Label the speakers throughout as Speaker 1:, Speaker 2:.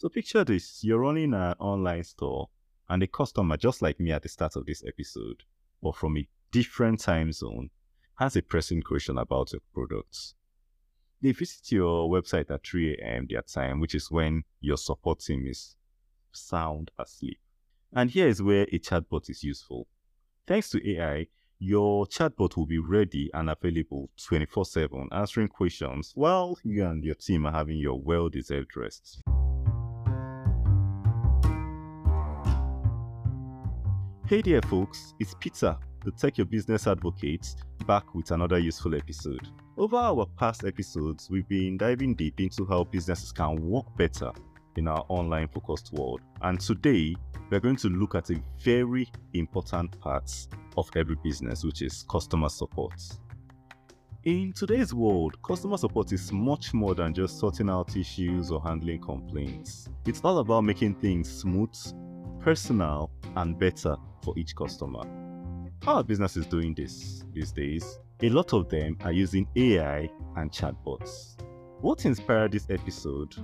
Speaker 1: So picture this, you're running an online store and a customer just like me at the start of this episode, but from a different time zone, has a pressing question about your products. They visit your website at 3 a.m. their time, which is when your support team is sound asleep. And here is where a chatbot is useful. Thanks to AI, your chatbot will be ready and available 24 7, answering questions while you and your team are having your well deserved rest. Hey there, folks, it's Peter, the Tech Your Business Advocate, back with another useful episode. Over our past episodes, we've been diving deep into how businesses can work better in our online focused world. And today, we're going to look at a very important part of every business, which is customer support. In today's world, customer support is much more than just sorting out issues or handling complaints. It's all about making things smooth, personal, and better for each customer. How are businesses doing this these days? A lot of them are using AI and chatbots. What inspired this episode?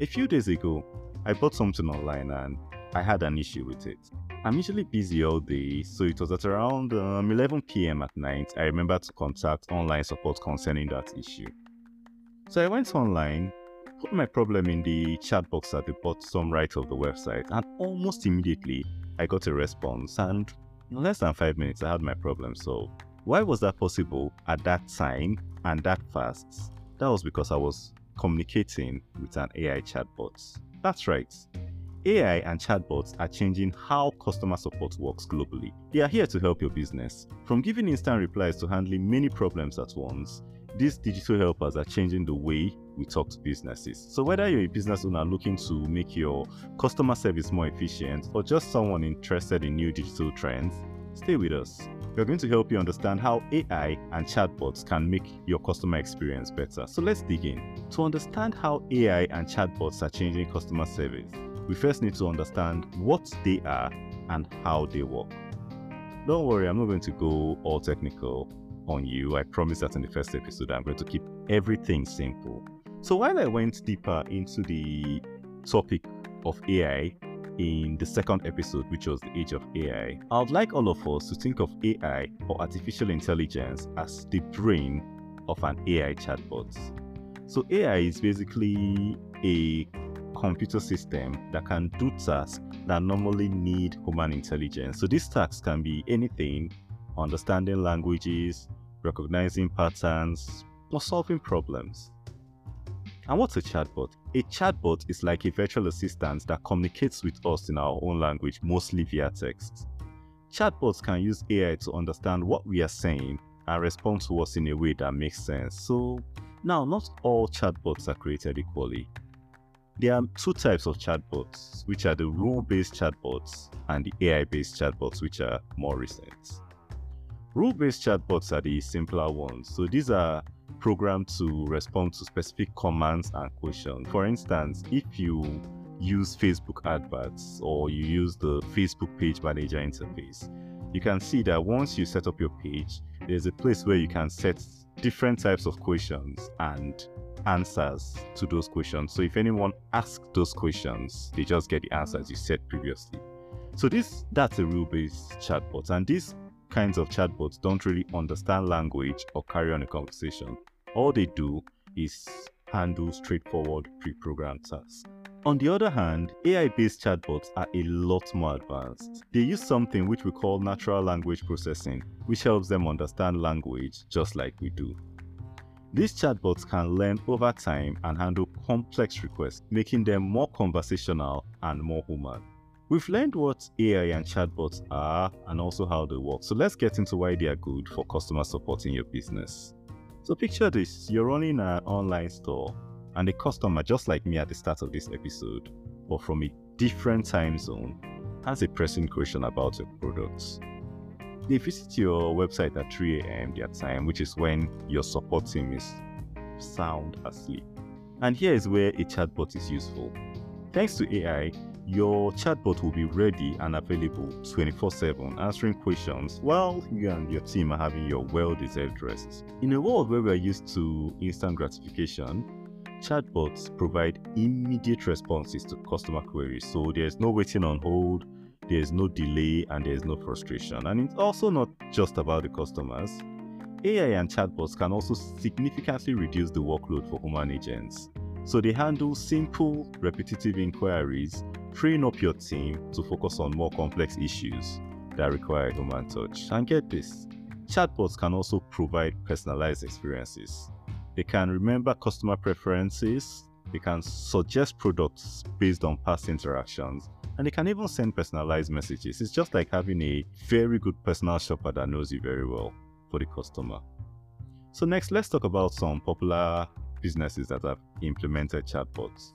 Speaker 1: A few days ago, I bought something online and I had an issue with it. I'm usually busy all day, so it was at around um, 11 pm at night I remember to contact online support concerning that issue. So I went online, put my problem in the chat box at the bottom right of the website, and almost immediately I got a response, and in less than five minutes, I had my problem solved. Why was that possible at that time and that fast? That was because I was communicating with an AI chatbot. That's right. AI and chatbots are changing how customer support works globally. They are here to help your business. From giving instant replies to handling many problems at once, these digital helpers are changing the way we talk to businesses. So, whether you're a business owner looking to make your customer service more efficient or just someone interested in new digital trends, stay with us. We're going to help you understand how AI and chatbots can make your customer experience better. So, let's dig in. To understand how AI and chatbots are changing customer service, we first need to understand what they are and how they work. Don't worry, I'm not going to go all technical on you. I promise that in the first episode, I'm going to keep everything simple. So while I went deeper into the topic of AI in the second episode, which was the age of AI, I would like all of us to think of AI or artificial intelligence as the brain of an AI chatbot. So AI is basically a computer system that can do tasks that normally need human intelligence. So these tasks can be anything understanding languages, recognizing patterns, or solving problems. And what's a chatbot? A chatbot is like a virtual assistant that communicates with us in our own language, mostly via text. Chatbots can use AI to understand what we are saying and respond to us in a way that makes sense. So, now, not all chatbots are created equally. There are two types of chatbots, which are the rule based chatbots and the AI based chatbots, which are more recent. Rule based chatbots are the simpler ones. So these are programmed to respond to specific commands and questions. For instance, if you use Facebook adverts or you use the Facebook page manager interface, you can see that once you set up your page, there's a place where you can set different types of questions and answers to those questions. So if anyone asks those questions, they just get the answers you said previously. So this that's a rule-based chatbot, and these kinds of chatbots don't really understand language or carry on a conversation. All they do is handle straightforward pre-programmed tasks. On the other hand, AI-based chatbots are a lot more advanced. They use something which we call natural language processing, which helps them understand language just like we do. These chatbots can learn over time and handle complex requests, making them more conversational and more human. We've learned what AI and chatbots are and also how they work. So let's get into why they are good for customer support in your business. So picture this, you're running an online store and a customer just like me at the start of this episode, but from a different time zone, has a pressing question about your products. They visit your website at 3 a.m. their time, which is when your support team is sound asleep. And here is where a chatbot is useful. Thanks to AI, your chatbot will be ready and available 24 7, answering questions while you and your team are having your well deserved rest. In a world where we are used to instant gratification, chatbots provide immediate responses to customer queries. So there's no waiting on hold, there's no delay, and there's no frustration. And it's also not just about the customers. AI and chatbots can also significantly reduce the workload for human agents. So they handle simple, repetitive inquiries, freeing up your team to focus on more complex issues that require human touch. And get this chatbots can also provide personalized experiences. They can remember customer preferences, they can suggest products based on past interactions, and they can even send personalized messages. It's just like having a very good personal shopper that knows you very well for the customer. So, next, let's talk about some popular businesses that have implemented chatbots.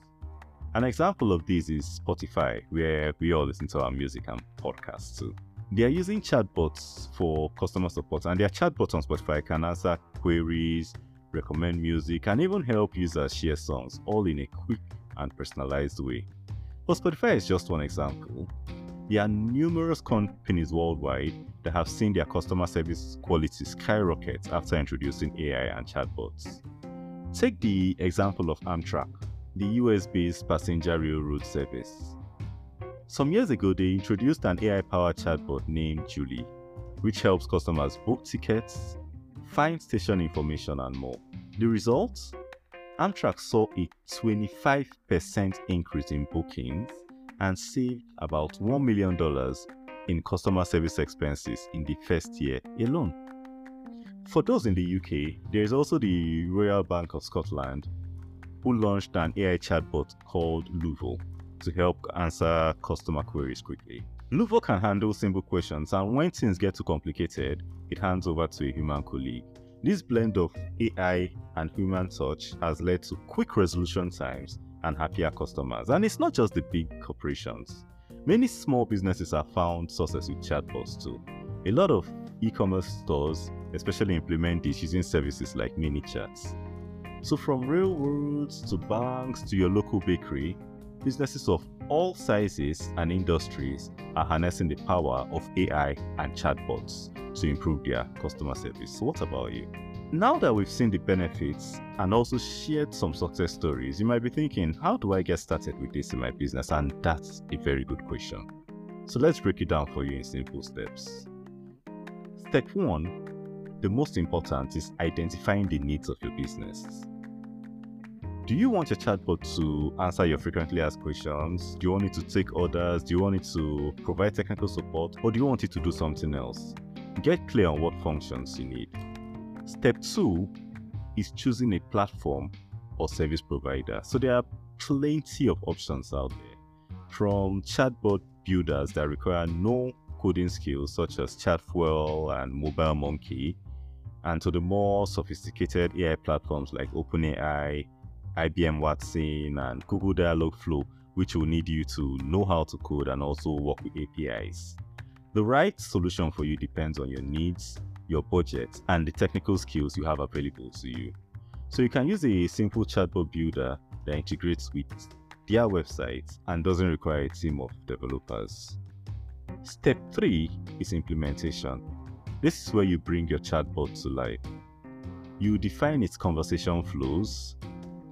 Speaker 1: An example of this is Spotify, where we all listen to our music and podcasts too. They are using chatbots for customer support, and their chatbots on Spotify can answer queries, recommend music, and even help users share songs, all in a quick and personalized way. But Spotify is just one example. There are numerous companies worldwide that have seen their customer service quality skyrocket after introducing AI and chatbots. Take the example of Amtrak, the US based passenger railroad service. Some years ago, they introduced an AI powered chatbot named Julie, which helps customers book tickets, find station information, and more. The results? Amtrak saw a 25% increase in bookings and saved about $1 million in customer service expenses in the first year alone. For those in the UK, there is also the Royal Bank of Scotland, who launched an AI chatbot called Luvo to help answer customer queries quickly. Luvo can handle simple questions, and when things get too complicated, it hands over to a human colleague. This blend of AI and human touch has led to quick resolution times and happier customers. And it's not just the big corporations. Many small businesses have found success with chatbots too. A lot of e-commerce stores especially implement this using services like ManyChats. So from railroads to banks to your local bakery, businesses of all sizes and industries are harnessing the power of AI and chatbots to improve their customer service. So what about you? Now that we've seen the benefits and also shared some success stories, you might be thinking, how do I get started with this in my business? And that's a very good question. So let's break it down for you in simple steps. Step one, the most important is identifying the needs of your business. Do you want your chatbot to answer your frequently asked questions? Do you want it to take orders? Do you want it to provide technical support? Or do you want it to do something else? Get clear on what functions you need. Step two is choosing a platform or service provider. So there are plenty of options out there, from chatbot builders that require no coding skills, such as Chatfuel and Mobile Monkey, and to the more sophisticated AI platforms like OpenAI, IBM Watson, and Google Dialogflow, which will need you to know how to code and also work with APIs. The right solution for you depends on your needs, your budget, and the technical skills you have available to you. So you can use a simple chatbot builder that integrates with their website and doesn't require a team of developers. Step 3 is implementation. This is where you bring your chatbot to life. You define its conversation flows,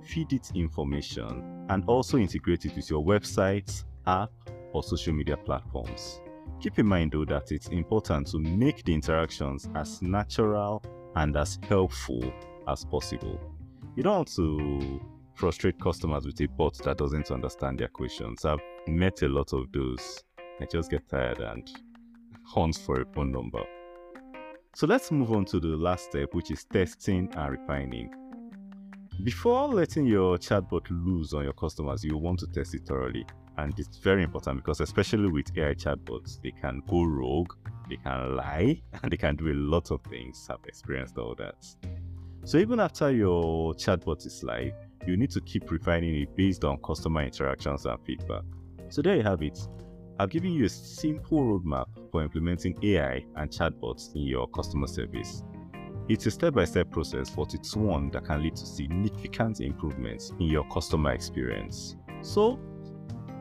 Speaker 1: feed it information, and also integrate it with your website, app, or social media platforms. Keep in mind though that it's important to make the interactions as natural and as helpful as possible. You don't want to frustrate customers with a bot that doesn't understand their questions. I've met a lot of those. I just get tired and hunt for a phone number. So let's move on to the last step, which is testing and refining. Before letting your chatbot loose on your customers, you want to test it thoroughly. And it's very important because, especially with AI chatbots, they can go rogue, they can lie, and they can do a lot of things. I've experienced all that. So, even after your chatbot is live, you need to keep refining it based on customer interactions and feedback. So, there you have it. I've given you a simple roadmap for implementing AI and chatbots in your customer service. It's a step by step process, but it's one that can lead to significant improvements in your customer experience. So,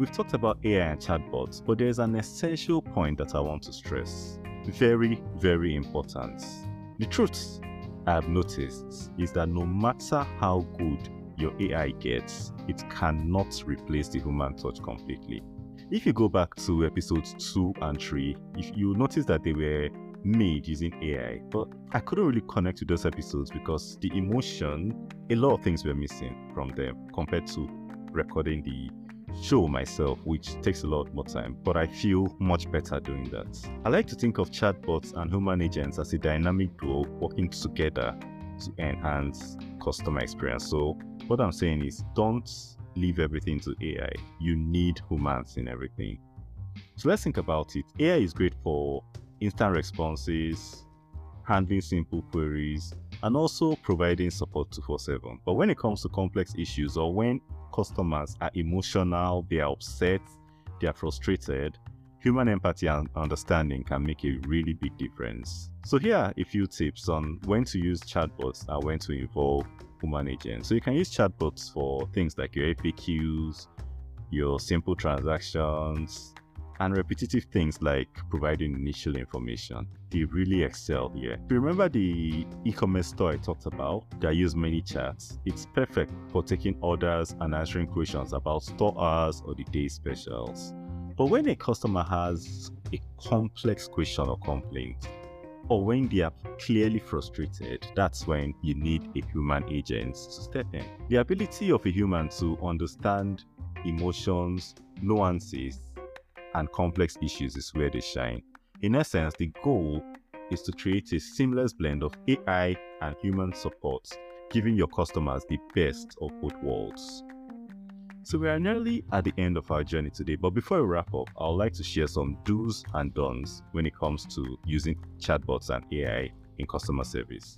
Speaker 1: We've talked about AI and chatbots, but there's an essential point that I want to stress. Very, very important. The truth I have noticed is that no matter how good your AI gets, it cannot replace the human touch completely. If you go back to episodes 2 and 3, if you notice that they were made using AI, but I couldn't really connect to those episodes because the emotion, a lot of things were missing from them compared to recording the show myself, which takes a lot more time, but I feel much better doing that. I like to think of chatbots and human agents as a dynamic duo working together to enhance customer experience. So, what I'm saying is don't leave everything to AI. You need humans in everything. So, let's think about it. AI is great for instant responses, handling simple queries, and also providing support 24 7. But when it comes to complex issues or when customers are emotional, they are upset, they are frustrated, human empathy and understanding can make a really big difference. So here are a few tips on when to use chatbots and when to involve So you can use chatbots for things like your FAQs, your simple transactions, and repetitive things like providing initial information. They really excel here. Remember the e-commerce store I talked about that use ManyChats. it's perfect for taking orders and answering questions about store hours or the day specials. But when a customer has a complex question or complaint, or when they are clearly frustrated, that's when you need a human agent to step in. The ability of a human to understand emotions, nuances, and complex issues is where they shine. In essence, the goal is to create a seamless blend of AI and human support, giving your customers the best of both worlds. So we are nearly at the end of our journey today, but before we wrap up, I would like to share some do's and don'ts when it comes to using chatbots and AI in customer service.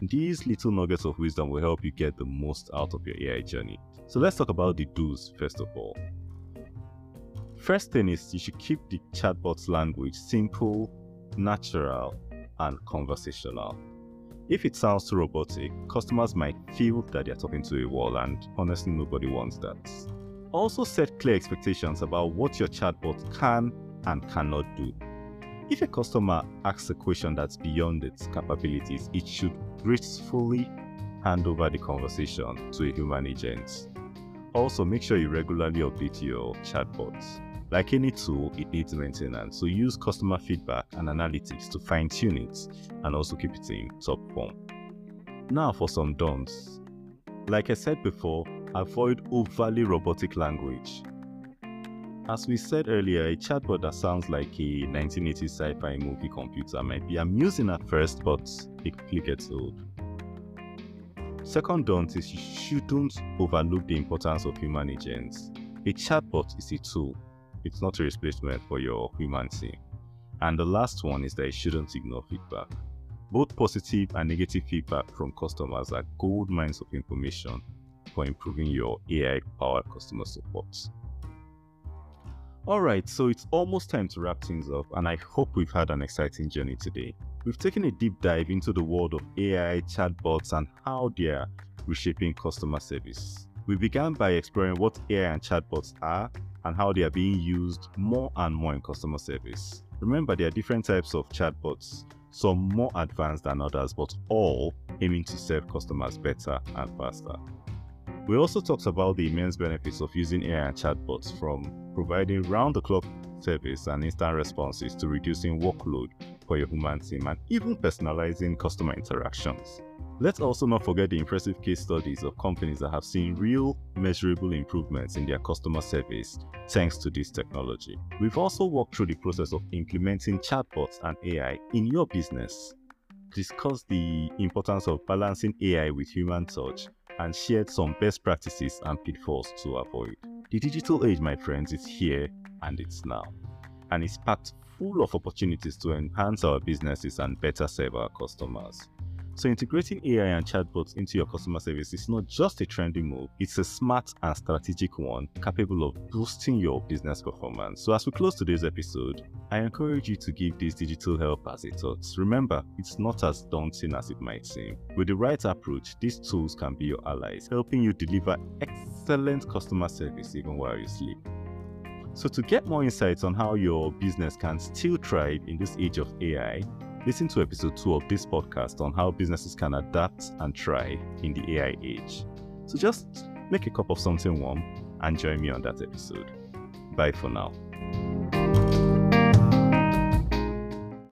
Speaker 1: These little nuggets of wisdom will help you get the most out of your AI journey. So let's talk about the do's first of all. First thing is you should keep the chatbot's language simple, natural, and conversational. If it sounds too robotic, customers might feel that they're talking to a wall, and honestly, nobody wants that. Also, set clear expectations about what your chatbot can and cannot do. If a customer asks a question that's beyond its capabilities, it should gracefully hand over the conversation to a human agent. Also, make sure you regularly update your chatbots. Like any tool, it needs maintenance, so use customer feedback and analytics to fine tune it and also keep it in top form. Now for some don'ts. Like I said before, avoid overly robotic language. As we said earlier, a chatbot that sounds like a 1980s sci fi movie computer might be amusing at first, but it quickly gets old. Second don't is you shouldn't overlook the importance of human agents. A chatbot is a tool, it's not a replacement for your human team. And the last one is that you shouldn't ignore feedback. Both positive and negative feedback from customers are gold mines of information for improving your AI powered customer support. Alright, so it's almost time to wrap things up, and I hope we've had an exciting journey today. We've taken a deep dive into the world of AI, chatbots, and how they're reshaping customer service. We began by exploring what AI and chatbots are and how they are being used more and more in customer service. Remember, there are different types of chatbots, some more advanced than others, but all aiming to serve customers better and faster. We also talked about the immense benefits of using AI and chatbots from providing round the clock service and instant responses to reducing workload for your human team and even personalizing customer interactions. Let's also not forget the impressive case studies of companies that have seen real, measurable improvements in their customer service thanks to this technology. We've also walked through the process of implementing chatbots and AI in your business, discussed the importance of balancing AI with human touch, and shared some best practices and pitfalls to avoid. The digital age, my friends, is here and it's now, and it's packed full of opportunities to enhance our businesses and better serve our customers. So integrating AI and chatbots into your customer service is not just a trendy move, it's a smart and strategic one capable of boosting your business performance. So as we close today's episode, I encourage you to give this digital help as a thought. Remember, it's not as daunting as it might seem. With the right approach, these tools can be your allies, helping you deliver excellent customer service even while you sleep. So to get more insights on how your business can still thrive in this age of AI, Listen to episode 2 of this podcast on how businesses can adapt and thrive in the AI age. So just make a cup of something warm and join me on that episode. Bye for now.